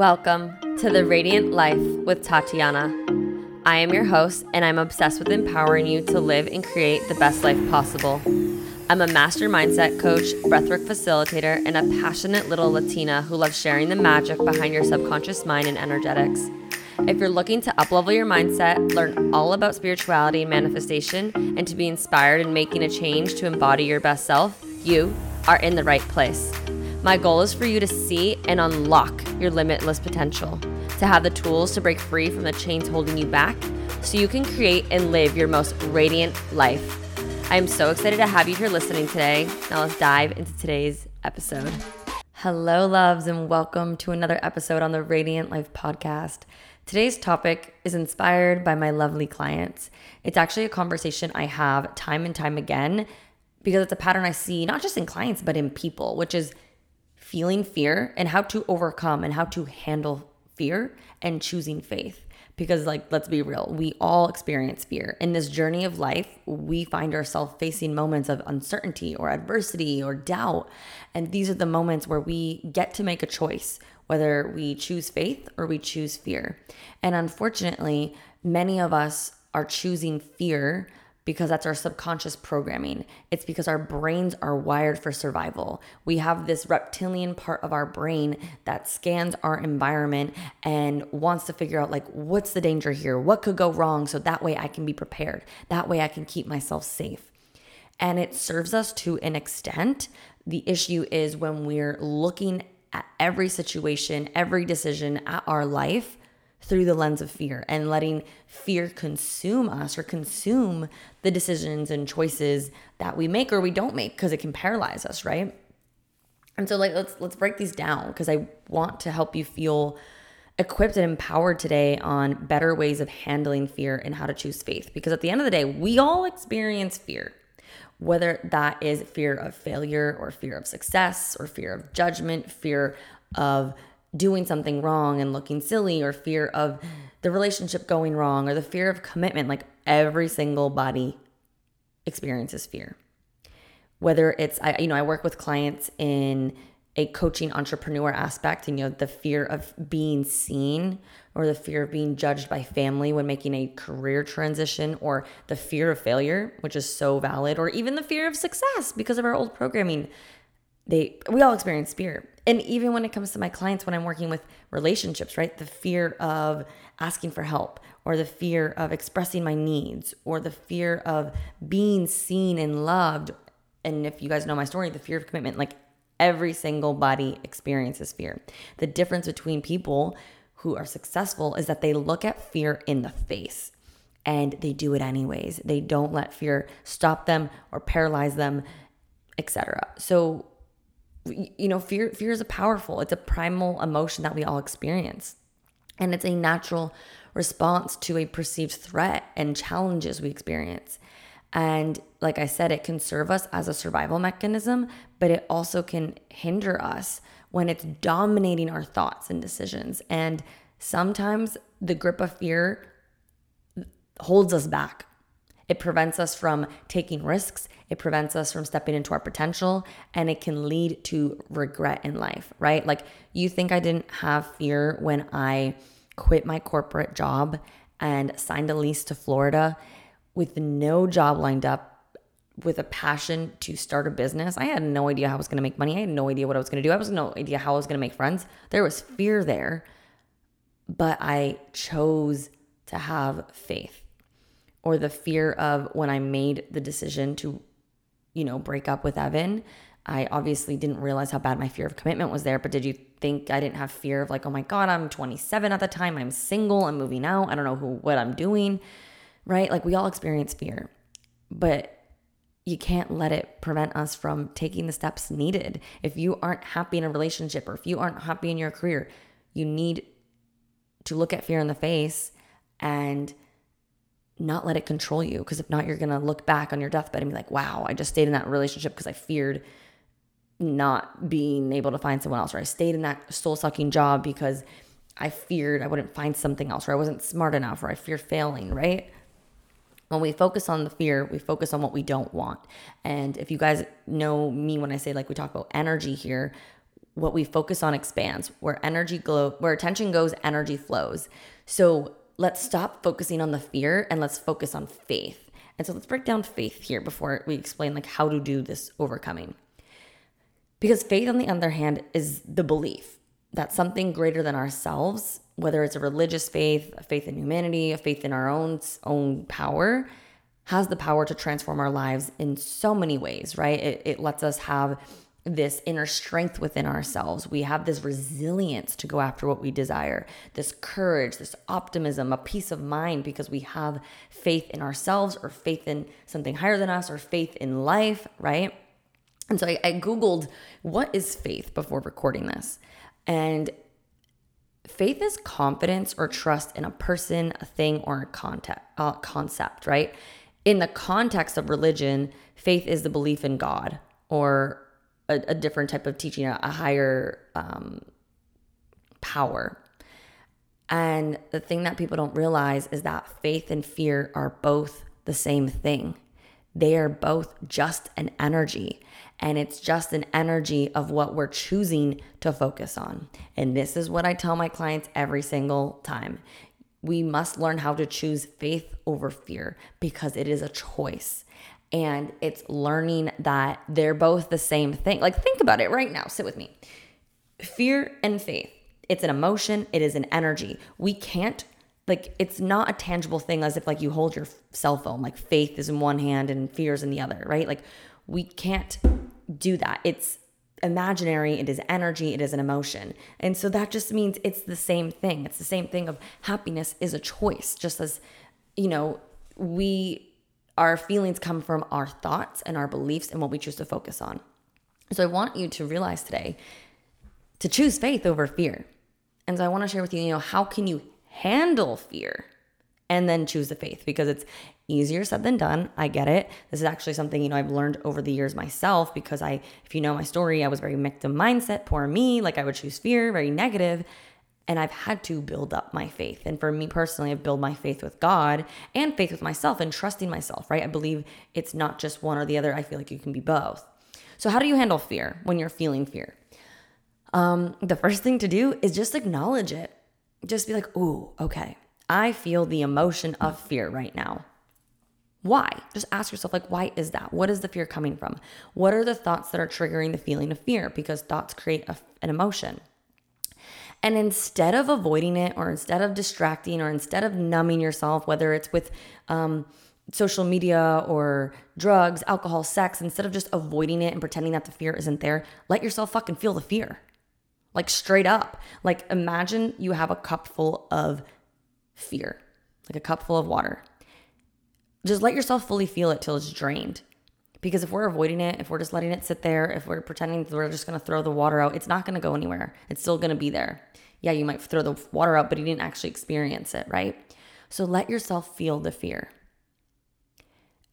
Welcome to the Radiant Life with Tatiana. I am your host, and I'm obsessed with empowering you to live and create the best life possible. I'm a master mindset coach, breathwork facilitator, and a passionate little Latina who loves sharing the magic behind your subconscious mind and energetics. If you're looking to uplevel your mindset, learn all about spirituality and manifestation, and to be inspired in making a change to embody your best self, you are in the right place. My goal is for you to see and unlock your limitless potential, to have the tools to break free from the chains holding you back so you can create and live your most radiant life. I am so excited to have you here listening today. Now let's dive into today's episode. Hello, loves, and welcome to another episode on the Radiant Life podcast. Today's topic is inspired by my lovely clients. It's actually a conversation I have time and time again because it's a pattern I see not just in clients, but in people, which is feeling fear and how to overcome and how to handle fear and choosing faith. Because, like, let's be real, we all experience fear. In this journey of life, we find ourselves facing moments of uncertainty or adversity or doubt. And these are the moments where we get to make a choice whether we choose faith or we choose fear. And unfortunately, many of us are choosing fear because that's our subconscious programming. It's because our brains are wired for survival. We have this reptilian part of our brain that scans our environment and wants to figure out like what's the danger here? What could go wrong so that way I can be prepared. That way I can keep myself safe. And it serves us to an extent. The issue is when we're looking at every situation, every decision at our life through the lens of fear and letting fear consume us or consume the decisions and choices that we make or we don't make because it can paralyze us, right? And so like let's let's break these down because I want to help you feel equipped and empowered today on better ways of handling fear and how to choose faith because at the end of the day, we all experience fear. Whether that is fear of failure or fear of success or fear of judgment, fear of doing something wrong and looking silly or fear of the relationship going wrong or the fear of commitment like every single body experiences fear. Whether it's I you know I work with clients in a coaching entrepreneur aspect and you know the fear of being seen or the fear of being judged by family when making a career transition or the fear of failure which is so valid or even the fear of success because of our old programming they we all experience fear and even when it comes to my clients when i'm working with relationships right the fear of asking for help or the fear of expressing my needs or the fear of being seen and loved. And if you guys know my story the fear of commitment like every single body experiences fear. The difference between people who are successful is that they look at fear in the face and they do it anyways. They don't let fear stop them or paralyze them etc so you know fear fear is a powerful it's a primal emotion that we all experience. And it's a natural response to a perceived threat and challenges we experience. And like i said it can serve us as a survival mechanism but it also can hinder us when it's dominating our thoughts and decisions. And sometimes the grip of fear holds us back it prevents us from taking risks. It prevents us from stepping into our potential and it can lead to regret in life, right? Like you think I didn't have fear when I quit my corporate job and signed a lease to Florida with no job lined up with a passion to start a business. I had no idea how I was going to make money. I had no idea what I was going to do. I was no idea how I was going to make friends. There was fear there, but I chose to have faith or the fear of when I made the decision to, you know, break up with Evan. I obviously didn't realize how bad my fear of commitment was there, but did you think I didn't have fear of like, oh my God, I'm 27 at the time, I'm single, I'm moving out, I don't know who what I'm doing, right? Like we all experience fear, but you can't let it prevent us from taking the steps needed. If you aren't happy in a relationship or if you aren't happy in your career, you need to look at fear in the face and not let it control you. Because if not, you're going to look back on your deathbed and be like, wow, I just stayed in that relationship because I feared not being able to find someone else, or I stayed in that soul sucking job because I feared I wouldn't find something else, or I wasn't smart enough, or I fear failing, right? When we focus on the fear, we focus on what we don't want. And if you guys know me when I say, like, we talk about energy here, what we focus on expands. Where energy glow, where attention goes, energy flows. So let's stop focusing on the fear and let's focus on faith. And so let's break down faith here before we explain like how to do this overcoming. Because faith, on the other hand, is the belief that something greater than ourselves, whether it's a religious faith, a faith in humanity, a faith in our own own power, has the power to transform our lives in so many ways, right? It, it lets us have this inner strength within ourselves. We have this resilience to go after what we desire, this courage, this optimism, a peace of mind because we have faith in ourselves or faith in something higher than us or faith in life, right? And so I, I Googled what is faith before recording this. And faith is confidence or trust in a person, a thing, or a concept, uh, concept, right? In the context of religion, faith is the belief in God or a, a different type of teaching, a, a higher um, power. And the thing that people don't realize is that faith and fear are both the same thing. They are both just an energy and it's just an energy of what we're choosing to focus on. And this is what I tell my clients every single time. We must learn how to choose faith over fear because it is a choice. And it's learning that they're both the same thing. Like, think about it right now. Sit with me. Fear and faith. It's an emotion, it is an energy. We can't like it's not a tangible thing as if like you hold your cell phone like faith is in one hand and fear is in the other right like we can't do that. It's imaginary, it is energy, it is an emotion. And so that just means it's the same thing. It's the same thing of happiness is a choice, just as, you know, we, our feelings come from our thoughts and our beliefs and what we choose to focus on. So I want you to realize today to choose faith over fear. And so I want to share with you, you know, how can you handle fear and then choose the faith because it's easier said than done. I get it. This is actually something, you know, I've learned over the years myself because I, if you know my story, I was very victim mindset, poor me, like I would choose fear, very negative, And I've had to build up my faith. And for me personally, I've built my faith with God and faith with myself and trusting myself, right? I believe it's not just one or the other. I feel like you can be both. So, how do you handle fear when you're feeling fear? Um, the first thing to do is just acknowledge it. Just be like, ooh, okay, I feel the emotion of fear right now. Why? Just ask yourself, like, why is that? What is the fear coming from? What are the thoughts that are triggering the feeling of fear? Because thoughts create a, an emotion. And instead of avoiding it, or instead of distracting, or instead of numbing yourself, whether it's with um, social media or drugs, alcohol, sex, instead of just avoiding it and pretending that the fear isn't there, let yourself fucking feel the fear. Like straight up. Like imagine you have a cup full of fear, like a cup full of water just let yourself fully feel it till it's drained. Because if we're avoiding it, if we're just letting it sit there, if we're pretending we're just to throw the water out, it's not to go anywhere. It's still to be there. Yeah, you might throw the water out, but you didn't actually experience it, right? So let yourself feel the fear.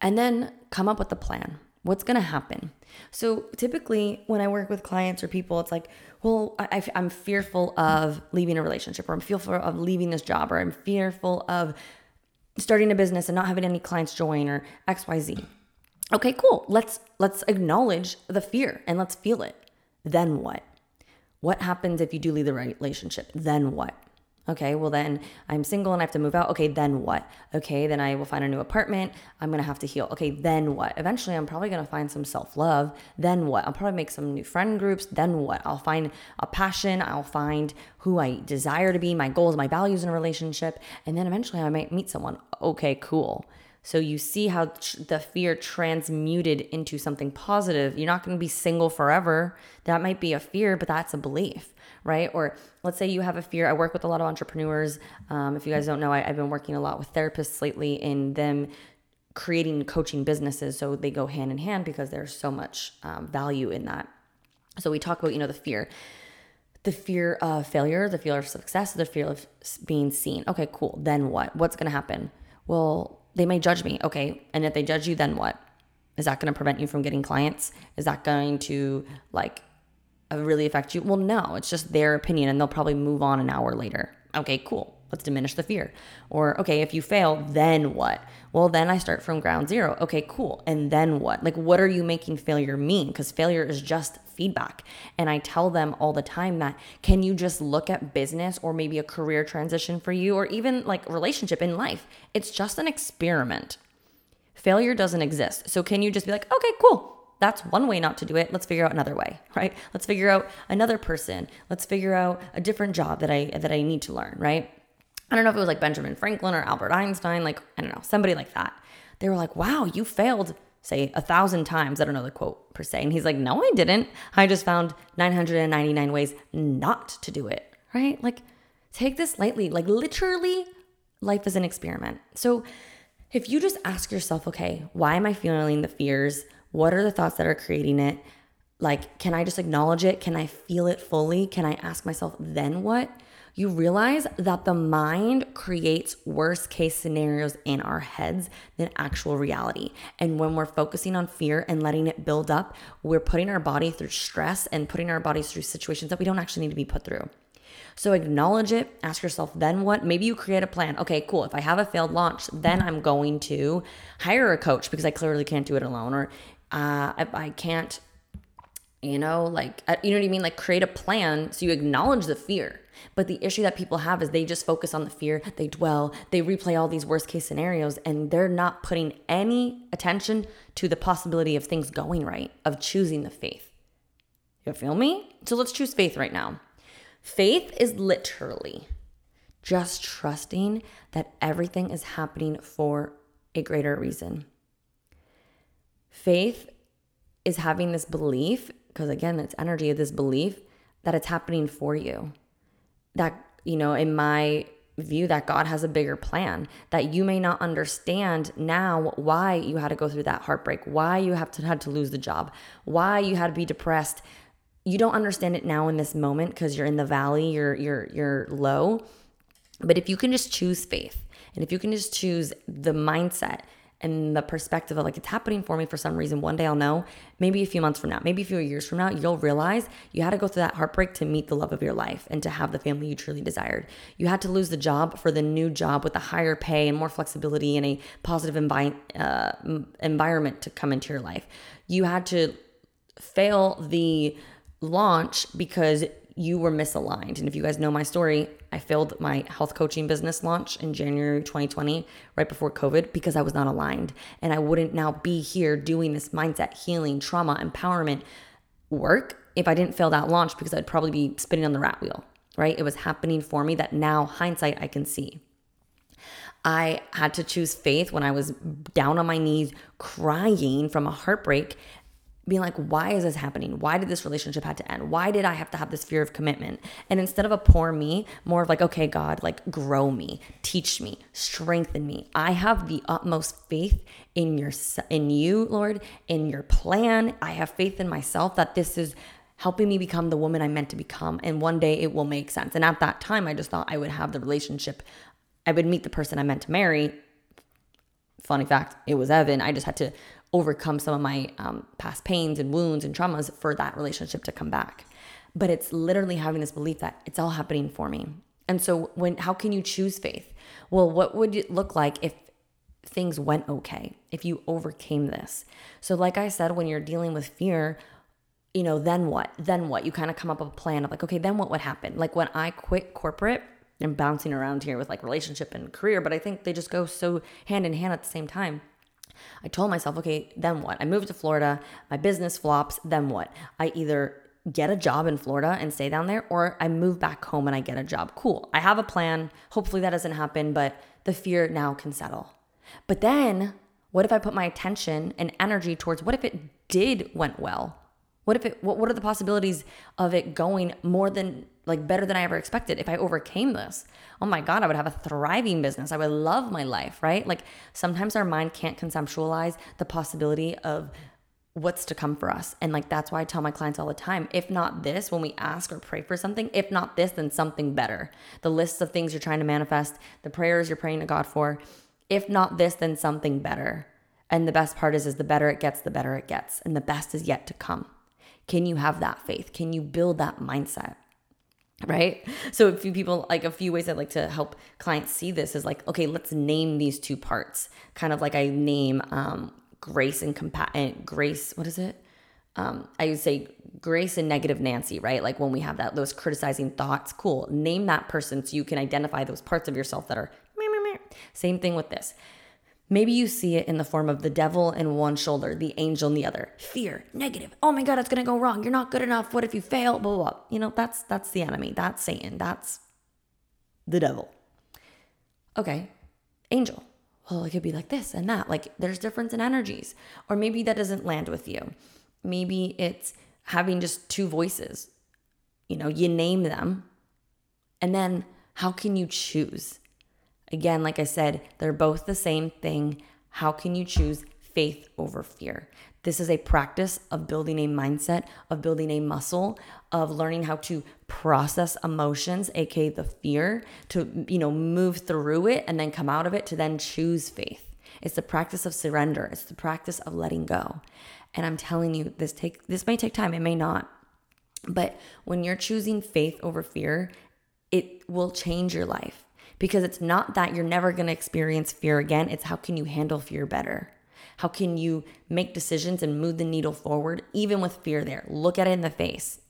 And then come up with a plan. What's to happen? So typically, when I work with clients or people, it's like, well, I, am fearful of leaving a relationship, or I'm fearful of leaving this job, or I'm fearful of starting a business and not having any clients join or XYZ. Okay, cool. Let's let's acknowledge the fear and let's feel it. Then what? What happens if you do leave the relationship? Then what? Okay, well, then I'm single and I have to move out. Okay, then what? Okay, then I will find a new apartment. I'm gonna have to heal. Okay, then what? Eventually, I'm probably gonna find some self love. Then what? I'll probably make some new friend groups. Then what? I'll find a passion. I'll find who I desire to be, my goals, my values in a relationship. And then eventually, I might meet someone. Okay, cool. So you see how the fear transmuted into something positive. You're not going to be single forever. That might be a fear, but that's a belief right? Or let's say you have a fear. I work with a lot of entrepreneurs. Um, if you guys don't know, I, have been working a lot with therapists lately in them creating coaching businesses. So they go hand in hand because there's so much um, value in that. So we talk about, you know, the fear the fear of failure, the fear of success, the fear of being seen. Okay, cool. Then what? What's going to happen? Well, they may judge me. Okay. And if they judge you, then what? Is that going to prevent you from getting clients? Is that going to like uh, really affect you? Well, no, it's just their opinion and they'll probably move on an hour later. Okay, cool. Let's diminish the fear. Or, okay, if you fail, then what? Well, then I start from ground zero. Okay, cool. And then what? Like, what are you making failure mean? Because failure is just feedback. And I tell them all the time that can you just look at business or maybe a career transition for you or even like relationship in life? It's just an experiment. Failure doesn't exist. So can you just be like, okay, cool. That's one way not to do it. Let's figure out another way, right? Let's figure out another person. Let's figure out a different job that I that I need to learn, right? I don't know if it was like Benjamin Franklin or Albert Einstein, like I don't know, somebody like that. They were like, "Wow, you failed say a thousand times. I don't know the quote per se. And he's like, no, I didn't. I just found 999 ways not to do it, right? Like, take this lightly. Like, literally, life is an experiment. So, if you just ask yourself, okay, why am I feeling the fears? What are the thoughts that are creating it? Like, can I just acknowledge it? Can I feel it fully? Can I ask myself, then what? You realize that the mind creates worst case scenarios in our heads than actual reality. And when we're focusing on fear and letting it build up, we're putting our body through stress and putting our bodies through situations that we don't actually need to be put through. So acknowledge it, ask yourself, then what? Maybe you create a plan. Okay, cool. If I have a failed launch, then I'm going to hire a coach because I clearly can't do it alone. Or uh, I, I can't, you know, like, uh, you know what I mean? Like create a plan so you acknowledge the fear. But the issue that people have is they just focus on the fear, they dwell, they replay all these worst case scenarios, and they're not putting any attention to the possibility of things going right, of choosing the faith. You feel me? So let's choose faith right now. Faith is literally just trusting that everything is happening for a greater reason. Faith is having this belief, because again, it's energy of this belief that it's happening for you that, you know, in my view, that God has a bigger plan, that you may not understand now why you had to go through that heartbreak, why you have to had to lose the job, why you had to be depressed. You don't understand it now in this moment because you're in the valley, you're you're you're low. But if you can just choose faith, and if you can just choose the mindset and the perspective of like it's happening for me for some reason. One day I'll know. Maybe a few months from now, maybe a few years from now, you'll realize you had to go through that heartbreak to meet the love of your life and to have the family you truly desired. You had to lose the job for the new job with a higher pay and more flexibility and a positive envi- uh, environment to come into your life. You had to fail the launch because you were misaligned. And if you guys know my story, I failed my health coaching business launch in January 2020, right before COVID, because I was not aligned. And I wouldn't now be here doing this mindset, healing, trauma, empowerment work if I didn't fail that launch because I'd probably be spinning on the rat wheel, right? It was happening for me that now, hindsight, I can see. I had to choose faith when I was down on my knees crying from a heartbreak being like, why is this happening? Why did this relationship have to end? Why did I have to have this fear of commitment? And instead of a poor me, more of like, okay, God, like grow me, teach me, strengthen me. I have the utmost faith in your in you, Lord, in your plan. I have faith in myself that this is helping me become the woman I'm meant to become. And one day it will make sense. And at that time, I just thought I would have the relationship. I would meet the person I meant to marry. Funny fact, it was Evan. I just had to overcome some of my um, past pains and wounds and traumas for that relationship to come back. But it's literally having this belief that it's all happening for me. And so, when how can you choose faith? Well, what would it look like if things went okay, if you overcame this? So, like I said, when you're dealing with fear, you know, then what? Then what? You kind of come up with a plan of like, okay, then what would happen? Like when I quit corporate, I'm bouncing around here with like relationship and career, but I think they just go so hand in hand at the same time. I told myself, okay, then what? I moved to Florida, my business flops, then what? I either get a job in Florida and stay down there, or I move back home and I get a job. Cool. I have a plan. Hopefully that doesn't happen, but the fear now can settle. But then, what if I put my attention and energy towards what if it did went well? What if it what, what are the possibilities of it going more than like better than I ever expected if I overcame this? Oh my god, I would have a thriving business. I would love my life, right? Like sometimes our mind can't conceptualize the possibility of what's to come for us. And like that's why I tell my clients all the time, if not this when we ask or pray for something, if not this then something better. The lists of things you're trying to manifest, the prayers you're praying to God for, if not this then something better. And the best part is is the better it gets, the better it gets, and the best is yet to come. Can you have that faith? Can you build that mindset? Right. So, a few people, like a few ways I like to help clients see this is like, okay, let's name these two parts. Kind of like I name um, grace and compa- grace, what is it? Um, I would say Grace and negative Nancy, right? Like when we have that those criticizing thoughts, cool. Name that person so you can identify those parts of yourself that are same thing with this. Maybe you see it in the form of the devil in one shoulder, the angel in the other. Fear, negative. Oh my god, it's going to go wrong. You're not good enough. What if you fail? Blah, blah, blah. You know, that's that's the enemy. That's Satan. That's the devil. Okay. Angel. Well, it could be like this and that. Like there's difference in energies. Or maybe that doesn't land with you. Maybe it's having just two voices. You know, you name them. And then how can you choose? Again, like I said, they're both the same thing. How can you choose faith over fear? This is a practice of building a mindset, of building a muscle, of learning how to process emotions, aka the fear, to you know, move through it and then come out of it to then choose faith. It's the practice of surrender. It's the practice of letting go. And I'm telling you, this take this may take time, it may not. But when you're choosing faith over fear, it will change your life because it's not that you're never going to experience fear again. It's how can you handle fear better? How can you make decisions and move the needle forward, even with fear there? Look at it in the face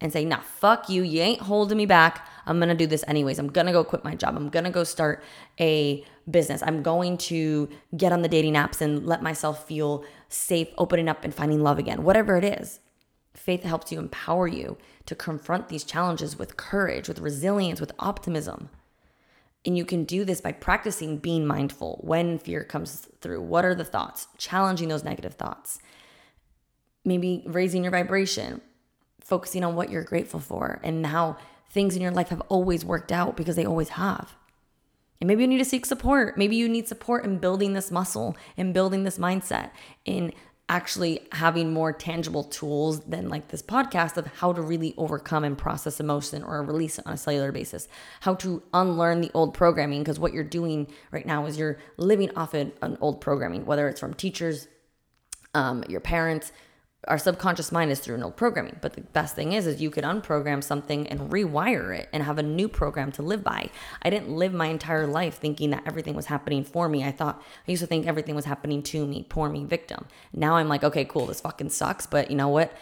and say, nah, fuck you. You ain't holding me back. I'm going to do this anyways. I'm going to go quit my job. I'm going to go start a business. I'm going to get on the dating apps and let myself feel safe opening up and finding love again, whatever it is. Faith helps you empower you to confront these challenges with courage, with resilience, with optimism. And you can do this by practicing being mindful when fear comes through. What are the thoughts? Challenging those negative thoughts. Maybe raising your vibration, focusing on what you're grateful for and how things in your life have always worked out because they always have. And maybe you need to seek support. Maybe you need support in building this muscle and building this mindset in actually having more tangible tools than like this podcast of how to really overcome and process emotion or release on a cellular basis, how to unlearn the old programming. Because what you're doing right now is you're living off an old programming, whether it's from teachers, um, your parents, our subconscious mind is through old programming. But the best thing is, is you could unprogram something and rewire it and have a new program to live by. I didn't live my entire life thinking that everything was happening for me. I thought I used to think everything was happening to me, poor me, victim. Now I'm like, okay, cool, this fucking sucks, but you know what?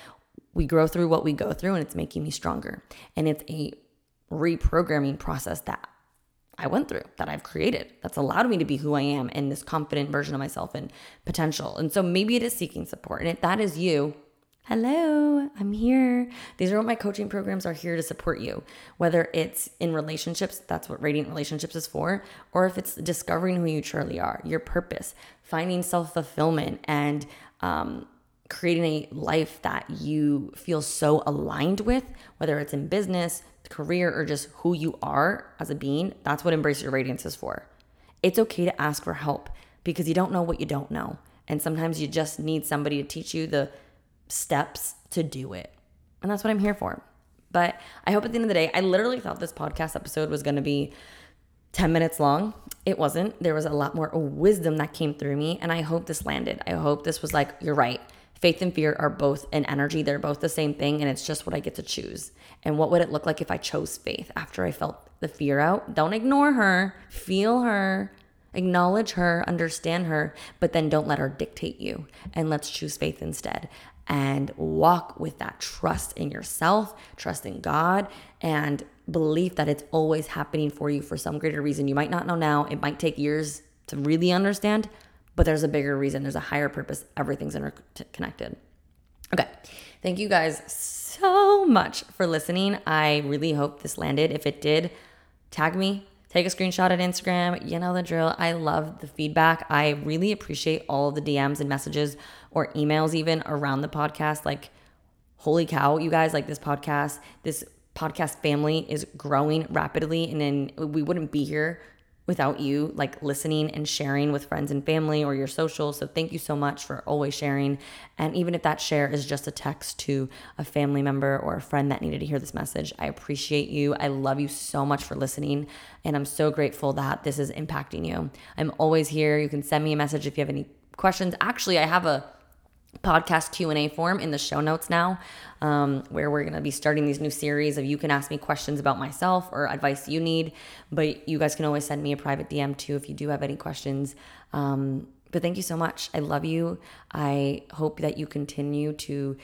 We grow through what we go through, and it's making me stronger. And it's a reprogramming process that I went through, that I've created, that's allowed me to be who I am and this confident version of myself and potential. And so maybe it is seeking support. And if that is you, hello, I'm here. These are what my coaching programs are here to support you, whether it's in relationships, that's what Radiant Relationships is for, or if it's discovering who you truly are, your purpose, finding self fulfillment, and um, creating a life that you feel so aligned with, whether it's in business, career, or just who you are as a being, that's what Embrace Your Radiance is for. It's okay to ask for help because you don't know what you don't know. And sometimes you just need somebody to teach you the steps to do it. And that's what I'm here for. But I hope at the end of the day, I literally thought this podcast episode was going to be 10 minutes long. It wasn't. There was a lot more wisdom that came through me. And I hope this landed. I hope this was like, you're right. Faith and fear are both an energy. They're both the same thing. And it's just what I get to choose. And what would it look like if I chose faith after I felt the fear out? Don't ignore her, feel her, acknowledge her, understand her, but then don't let her dictate you. And let's choose faith instead and walk with that trust in yourself, trust in God, and belief that it's always happening for you for some greater reason. You might not know now, it might take years to really understand, but there's a bigger reason, there's a higher purpose. Everything's interconnected. Okay. Thank you guys so much for listening. I really hope this landed. If it did, tag me, take a screenshot at Instagram. You know the drill. I love the feedback. I really appreciate all the DMs and messages or emails, even around the podcast. Like, holy cow, you guys, like this podcast, this podcast family is growing rapidly. And then we wouldn't be here without you like listening and sharing with friends and family or your social. So thank you so much for always sharing. And even if that share is just a text to a family member or a friend that needed to hear this message, I appreciate you. I love you so much for listening. And I'm so grateful that this is impacting you. I'm always here. You can send me a message if you have any questions. Actually, I have a podcast q&a form in the show notes now um, where we're going to be starting these new series of you can ask me questions about myself or advice you need but you guys can always send me a private dm too if you do have any questions. Um, but thank you so much. I love you. I hope that you continue to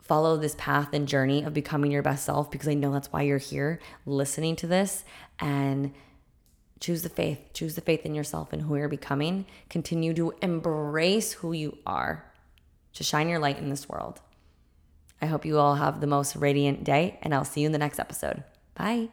follow this path and journey of becoming your best self because I know that's why you're here listening to this. And choose the faith, choose the faith in yourself and who you're becoming. Continue to embrace who you are to shine your light in this world. I hope you all have the most radiant day, and I'll see you in the next episode. Bye.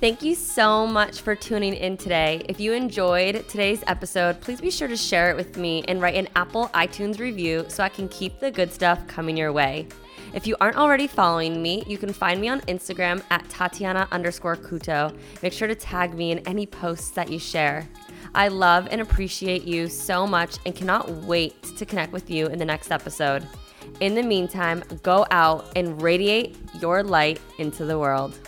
Thank you so much for tuning in today. If you enjoyed today's episode, please be sure to share it with me and write an Apple iTunes review so I can keep the good stuff coming your way. If you aren't already following me, you can find me on Instagram at Tatiana underscore Couto. Make sure to tag me in any posts that you share. I love and appreciate you so much and cannot wait to connect with you in the next episode. In the meantime, go out and radiate your light into the world.